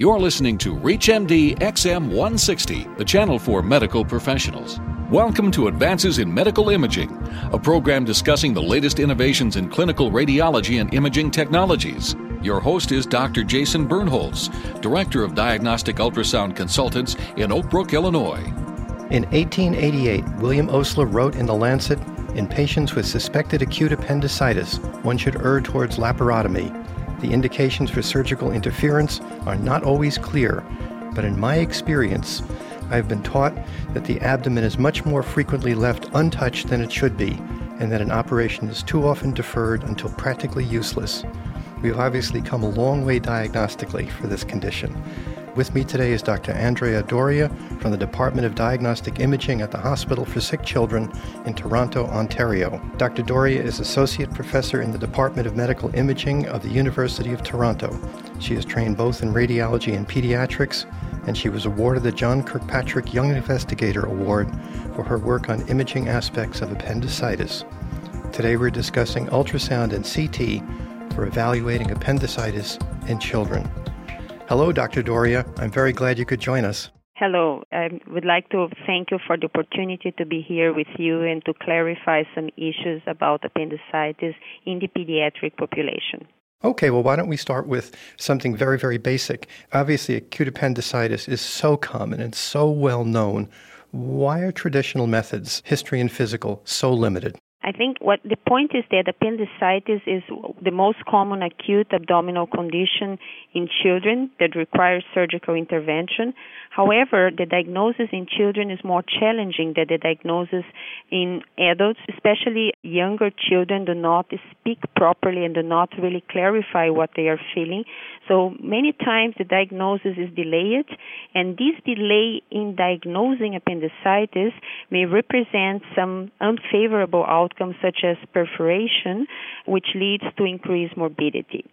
You're listening to ReachMD XM 160, the channel for medical professionals. Welcome to Advances in Medical Imaging, a program discussing the latest innovations in clinical radiology and imaging technologies. Your host is Dr. Jason Birnholz, Director of Diagnostic Ultrasound Consultants in Oak Brook, Illinois. In 1888, William Osler wrote in The Lancet In patients with suspected acute appendicitis, one should err towards laparotomy the indications for surgical interference are not always clear, but in my experience, I have been taught that the abdomen is much more frequently left untouched than it should be, and that an operation is too often deferred until practically useless. We have obviously come a long way diagnostically for this condition. With me today is Dr. Andrea Doria from the Department of Diagnostic Imaging at the Hospital for Sick Children in Toronto, Ontario. Dr. Doria is Associate Professor in the Department of Medical Imaging of the University of Toronto. She is trained both in radiology and pediatrics, and she was awarded the John Kirkpatrick Young Investigator Award for her work on imaging aspects of appendicitis. Today we're discussing ultrasound and CT for evaluating appendicitis in children. Hello, Dr. Doria. I'm very glad you could join us. Hello. I would like to thank you for the opportunity to be here with you and to clarify some issues about appendicitis in the pediatric population. Okay, well, why don't we start with something very, very basic? Obviously, acute appendicitis is so common and so well known. Why are traditional methods, history and physical, so limited? I think what the point is that appendicitis is the most common acute abdominal condition in children that requires surgical intervention. However, the diagnosis in children is more challenging than the diagnosis in adults, especially younger children do not speak properly and do not really clarify what they are feeling. So many times the diagnosis is delayed, and this delay in diagnosing appendicitis may represent some unfavorable outcomes such as perforation, which leads to increased morbidity.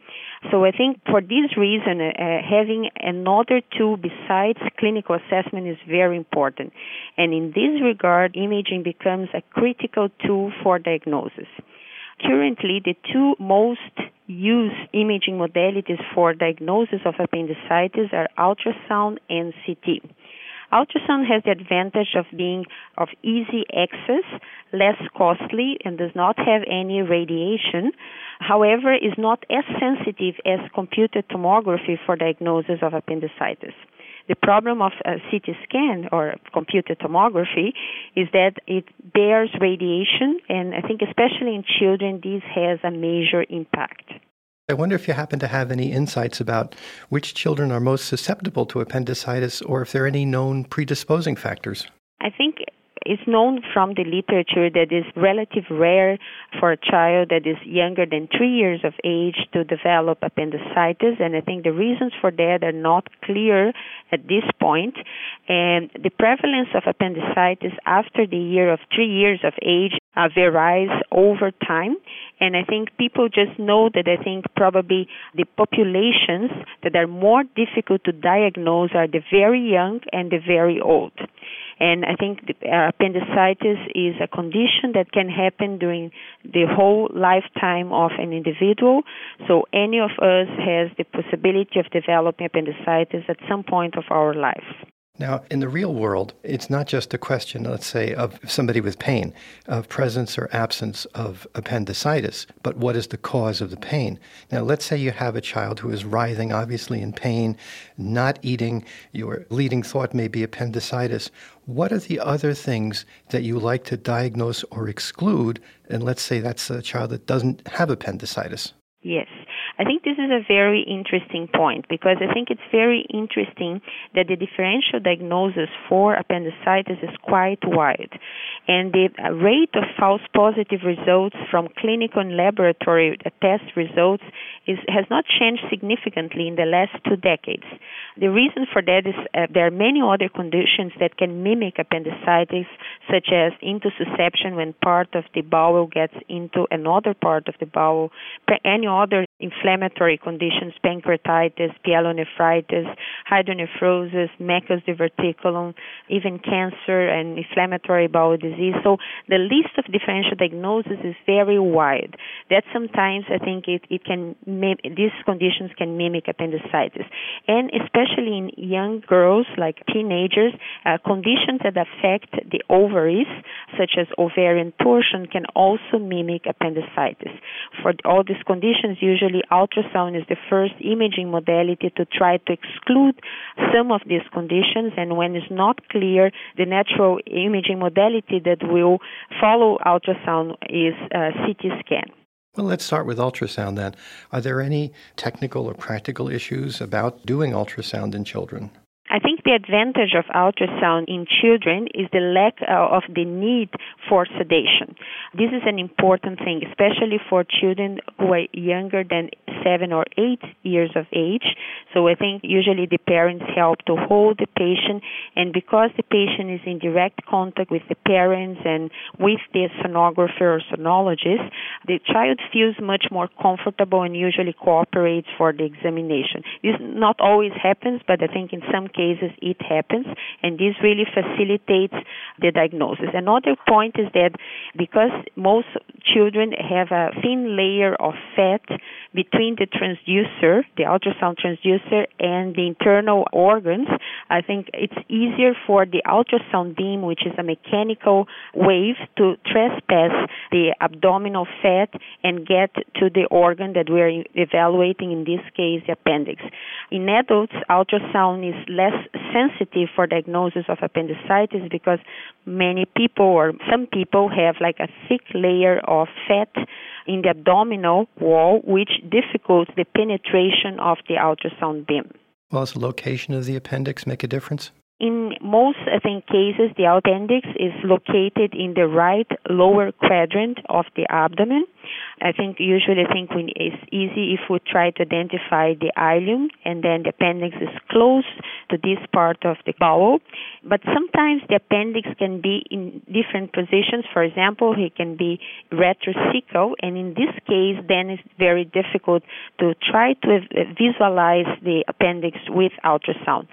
So I think for this reason, uh, having another tool besides clinical assessment is very important. And in this regard, imaging becomes a critical tool for diagnosis. Currently, the two most used imaging modalities for diagnosis of appendicitis are ultrasound and CT. Ultrasound has the advantage of being of easy access, less costly, and does not have any radiation. However, is not as sensitive as computed tomography for diagnosis of appendicitis. The problem of uh, a CT scan or computed tomography is that it bears radiation, and I think especially in children, this has a major impact. I wonder if you happen to have any insights about which children are most susceptible to appendicitis or if there are any known predisposing factors. I think it's known from the literature that it's relatively rare for a child that is younger than three years of age to develop appendicitis, and I think the reasons for that are not clear at this point. And the prevalence of appendicitis after the year of three years of age uh, varies over time. And I think people just know that I think probably the populations that are more difficult to diagnose are the very young and the very old. And I think uh, appendicitis is a condition that can happen during the whole lifetime of an individual. So any of us has the possibility of developing appendicitis at some point of our life. Now, in the real world, it's not just a question, let's say, of somebody with pain, of presence or absence of appendicitis, but what is the cause of the pain? Now, let's say you have a child who is writhing, obviously in pain, not eating, your leading thought may be appendicitis. What are the other things that you like to diagnose or exclude? And let's say that's a child that doesn't have appendicitis. Yes. I think this is a very interesting point because I think it's very interesting that the differential diagnosis for appendicitis is quite wide. And the rate of false positive results from clinical and laboratory test results is, has not changed significantly in the last two decades. The reason for that is uh, there are many other conditions that can mimic appendicitis, such as intussusception when part of the bowel gets into another part of the bowel, any other inflammatory conditions, pancreatitis, pyelonephritis, hydronephrosis, Meckel's diverticulum, even cancer and inflammatory bowel disease. So the list of differential diagnosis is very wide. That sometimes I think it, it can these conditions can mimic appendicitis, and especially in young girls like teenagers, uh, conditions that affect the ovaries, such as ovarian torsion, can also mimic appendicitis. For all these conditions, usually ultrasound is the first imaging modality to try to exclude some of these conditions, and when it's not clear, the natural imaging modality that will follow ultrasound is uh, CT scan. Well, let's start with ultrasound then. Are there any technical or practical issues about doing ultrasound in children? I think the advantage of ultrasound in children is the lack uh, of the need for sedation. This is an important thing, especially for children who are younger than seven or eight years of age. So I think usually the parents help to hold the patient, and because the patient is in direct contact with the parents and with the sonographer or sonologist, the child feels much more comfortable and usually cooperates for the examination. This not always happens, but I think in some cases it happens, and this really facilitates the diagnosis. Another point is that because most children have a thin layer of fat between the transducer, the ultrasound transducer, and the internal organs, I think it's easier for the ultrasound beam, which is a mechanical wave, to trespass the abdominal fat and get to the organ that we're evaluating, in this case, the appendix. In adults, ultrasound is less sensitive for diagnosis of appendicitis because many people or some people have like a thick layer of fat in the abdominal wall, which difficults the penetration of the ultrasound beam. Well, does the location of the appendix make a difference? In most, I think, cases, the appendix is located in the right lower quadrant of the abdomen. I think usually I think it's easy if we try to identify the ileum and then the appendix is close to this part of the bowel. But sometimes the appendix can be in different positions. For example, it can be retrocecal, and in this case, then it's very difficult to try to visualize the appendix with ultrasound.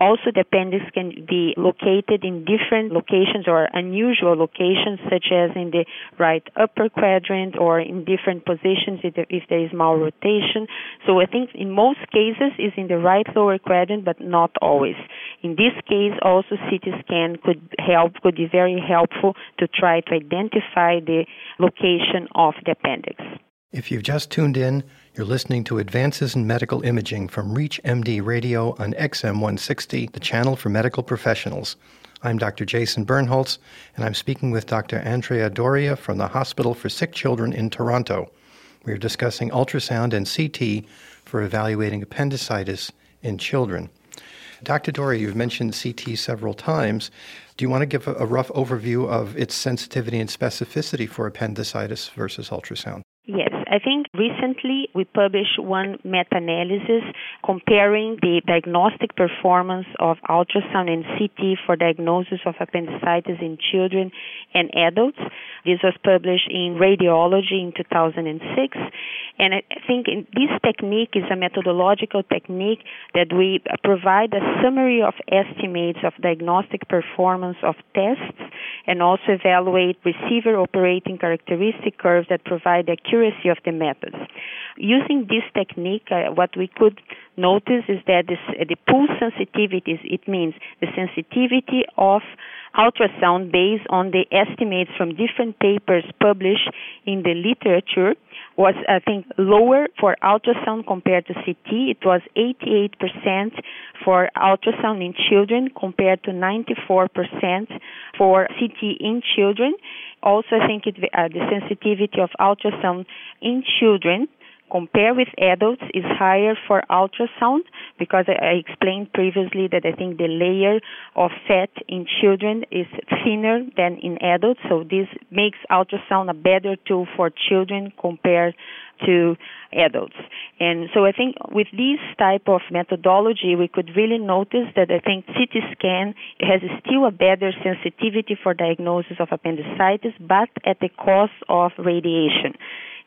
Also, the appendix can be located in different locations or unusual locations, such as in the right upper quadrant or in different positions if there is malrotation. So I think in most cases it's in the right lower quadrant, but not always. In this case, also CT scan could help, could be very helpful to try to identify the location of the appendix. If you've just tuned in, you're listening to Advances in Medical Imaging from ReachMD Radio on XM 160, the channel for medical professionals. I'm Dr. Jason Birnholz, and I'm speaking with Dr. Andrea Doria from the Hospital for Sick Children in Toronto. We're discussing ultrasound and CT for evaluating appendicitis in children. Dr. Doria, you've mentioned CT several times. Do you want to give a, a rough overview of its sensitivity and specificity for appendicitis versus ultrasound? Yes, I think recently we published one meta-analysis comparing the diagnostic performance of ultrasound and CT for diagnosis of appendicitis in children and adults. This was published in Radiology in 2006, and I think this technique is a methodological technique that we provide a summary of estimates of diagnostic performance of tests and also evaluate receiver operating characteristic curves that provide accuracy of the methods. Using this technique, uh, what we could notice is that this, uh, the pooled sensitivity, it means the sensitivity of ultrasound based on the estimates from different papers published in the literature was, I think, lower for ultrasound compared to CT. It was 88% for ultrasound in children compared to 94% for CT in children. Also, I think it, uh, the sensitivity of ultrasound in children compare with adults is higher for ultrasound because I explained previously that I think the layer of fat in children is thinner than in adults, so this makes ultrasound a better tool for children compared to adults. And so I think with this type of methodology, we could really notice that I think CT scan has still a better sensitivity for diagnosis of appendicitis, but at the cost of radiation.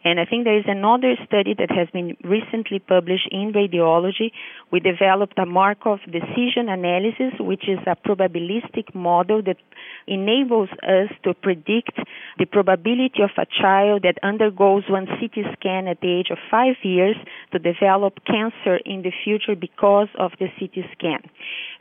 And I think there is another study that has been recently published in radiology. We developed a Markov decision analysis, which is a probabilistic model that enables us to predict the probability of a child that undergoes one CT scan at the age of five years to develop cancer in the future because of the CT scan.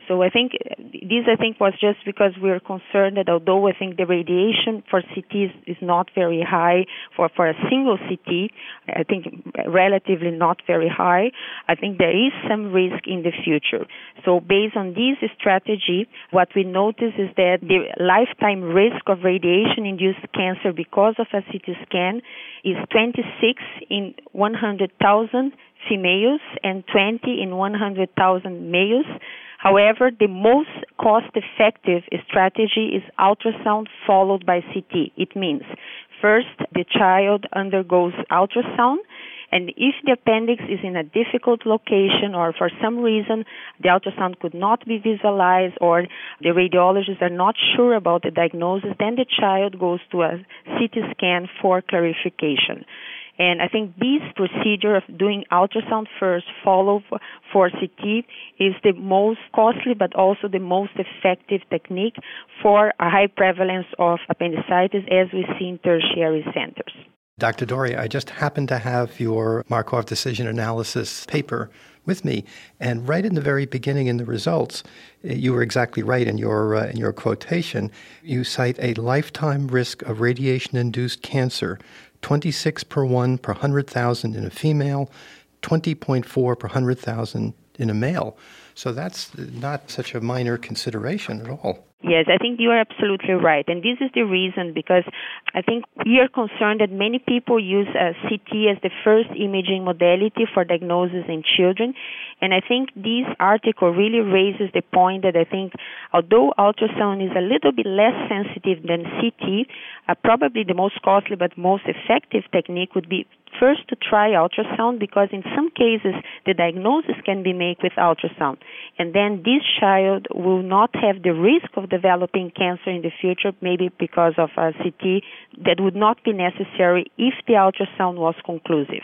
So I think this I think was just because we are concerned that although I think the radiation for CTs is not very high for, for a single CT, I think relatively not very high, I think there is some risk in the future. So based on this strategy, what we notice is that the lifetime risk of radiation induced cancer because of a CT scan is 26 in 100,000 females and 20 in 100,000 males However, the most cost effective strategy is ultrasound followed by CT. It means first the child undergoes ultrasound and if the appendix is in a difficult location or for some reason the ultrasound could not be visualized or the radiologists are not sure about the diagnosis, then the child goes to a CT scan for clarification. And I think this procedure of doing ultrasound first, followed for CT, is the most costly but also the most effective technique for a high prevalence of appendicitis as we see in tertiary centers. Dr. Doria, I just happen to have your Markov decision analysis paper with me, and right in the very beginning in the results, you were exactly right in your uh, in your quotation. You cite a lifetime risk of radiation-induced cancer 26 per 1 per 100,000 in a female, 20.4 per 100,000 in a male. So that's not such a minor consideration at all. Yes, I think you are absolutely right. And this is the reason because I think we are concerned that many people use uh, CT as the first imaging modality for diagnosis in children. And I think this article really raises the point that I think although ultrasound is a little bit less sensitive than CT, uh, probably the most costly but most effective technique would be first to try ultrasound because in some cases the diagnosis can be made with ultrasound. And then this child will not have the risk of developing cancer in the future maybe because of uh, a CT that would not be necessary if the ultrasound was conclusive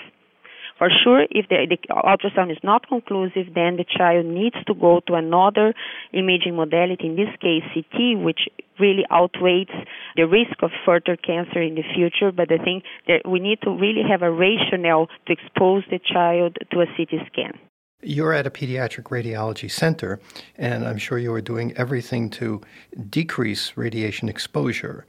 for sure, if the, the, ultrasound is not conclusive, then the child needs to go to another imaging modality, in this case CT, which really outweighs the risk of further cancer in the future. But I think that we need to really have a rationale to expose the child to a CT scan. You're at a pediatric radiology center, and I'm sure you are doing everything to decrease radiation exposure.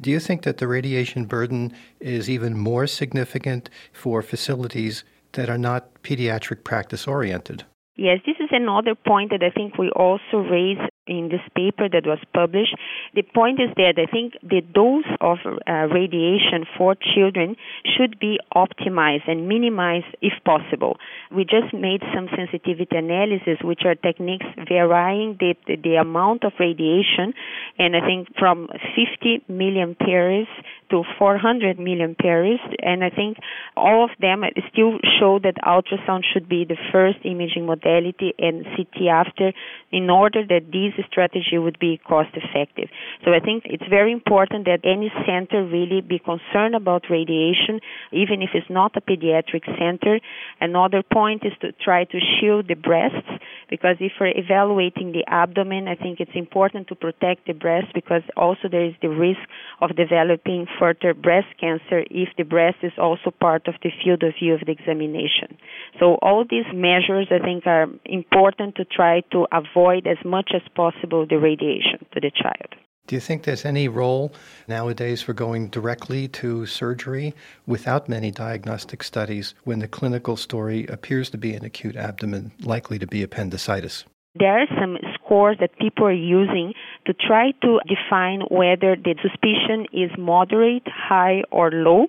Do you think that the radiation burden is even more significant for facilities that are not pediatric practice oriented? Yes, this is another point that I think we also raise in this paper that was published. The point is that I think the dose of uh, radiation for children should be optimized and minimized if possible. We just made some sensitivity analysis, which are techniques varying the, the, the amount of radiation, and I think from 50 milliamperes to 400 milliamperes, and I think all of them still show that ultrasound should be the first imaging modality and CT after in order that this strategy would be cost effective. So I think it's very important that any center really be concerned about radiation, even if it's not a pediatric center. Another point is to try to shield the breasts because if we're evaluating the abdomen, I think it's important to protect the breast because also there is the risk of developing further breast cancer if the breast is also part of the field of view of the examination. So all these measures I think are important to try to avoid as much as possible the radiation to the child. Do you think there's any role nowadays for going directly to surgery without many diagnostic studies when the clinical story appears to be an acute abdomen likely to be appendicitis? There are some scores that people are using to try to define whether the suspicion is moderate, high, or low.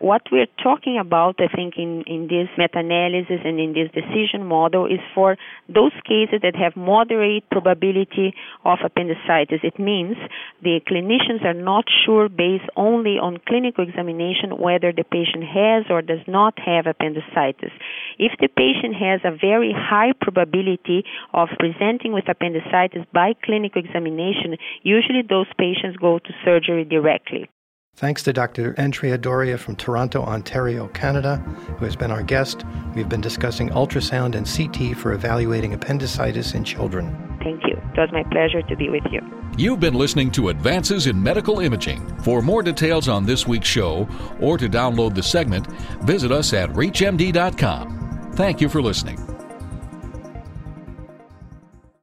What we're talking about, I think, in, in this meta analysis and in this decision model is for those cases that have moderate probability of appendicitis. It means the clinicians are not sure, based only on clinical examination, whether the patient has or does not have appendicitis. If the patient has a very high probability of presenting with appendicitis by clinical examination, usually those patients go to surgery directly. Thanks to Dr. Andrea Doria from Toronto, Ontario, Canada, who has been our guest. We've been discussing ultrasound and CT for evaluating appendicitis in children. Thank you. It was my pleasure to be with you. You've been listening to Advances in Medical Imaging. For more details on this week's show or to download the segment, visit us at ReachMD.com. Thank you for listening.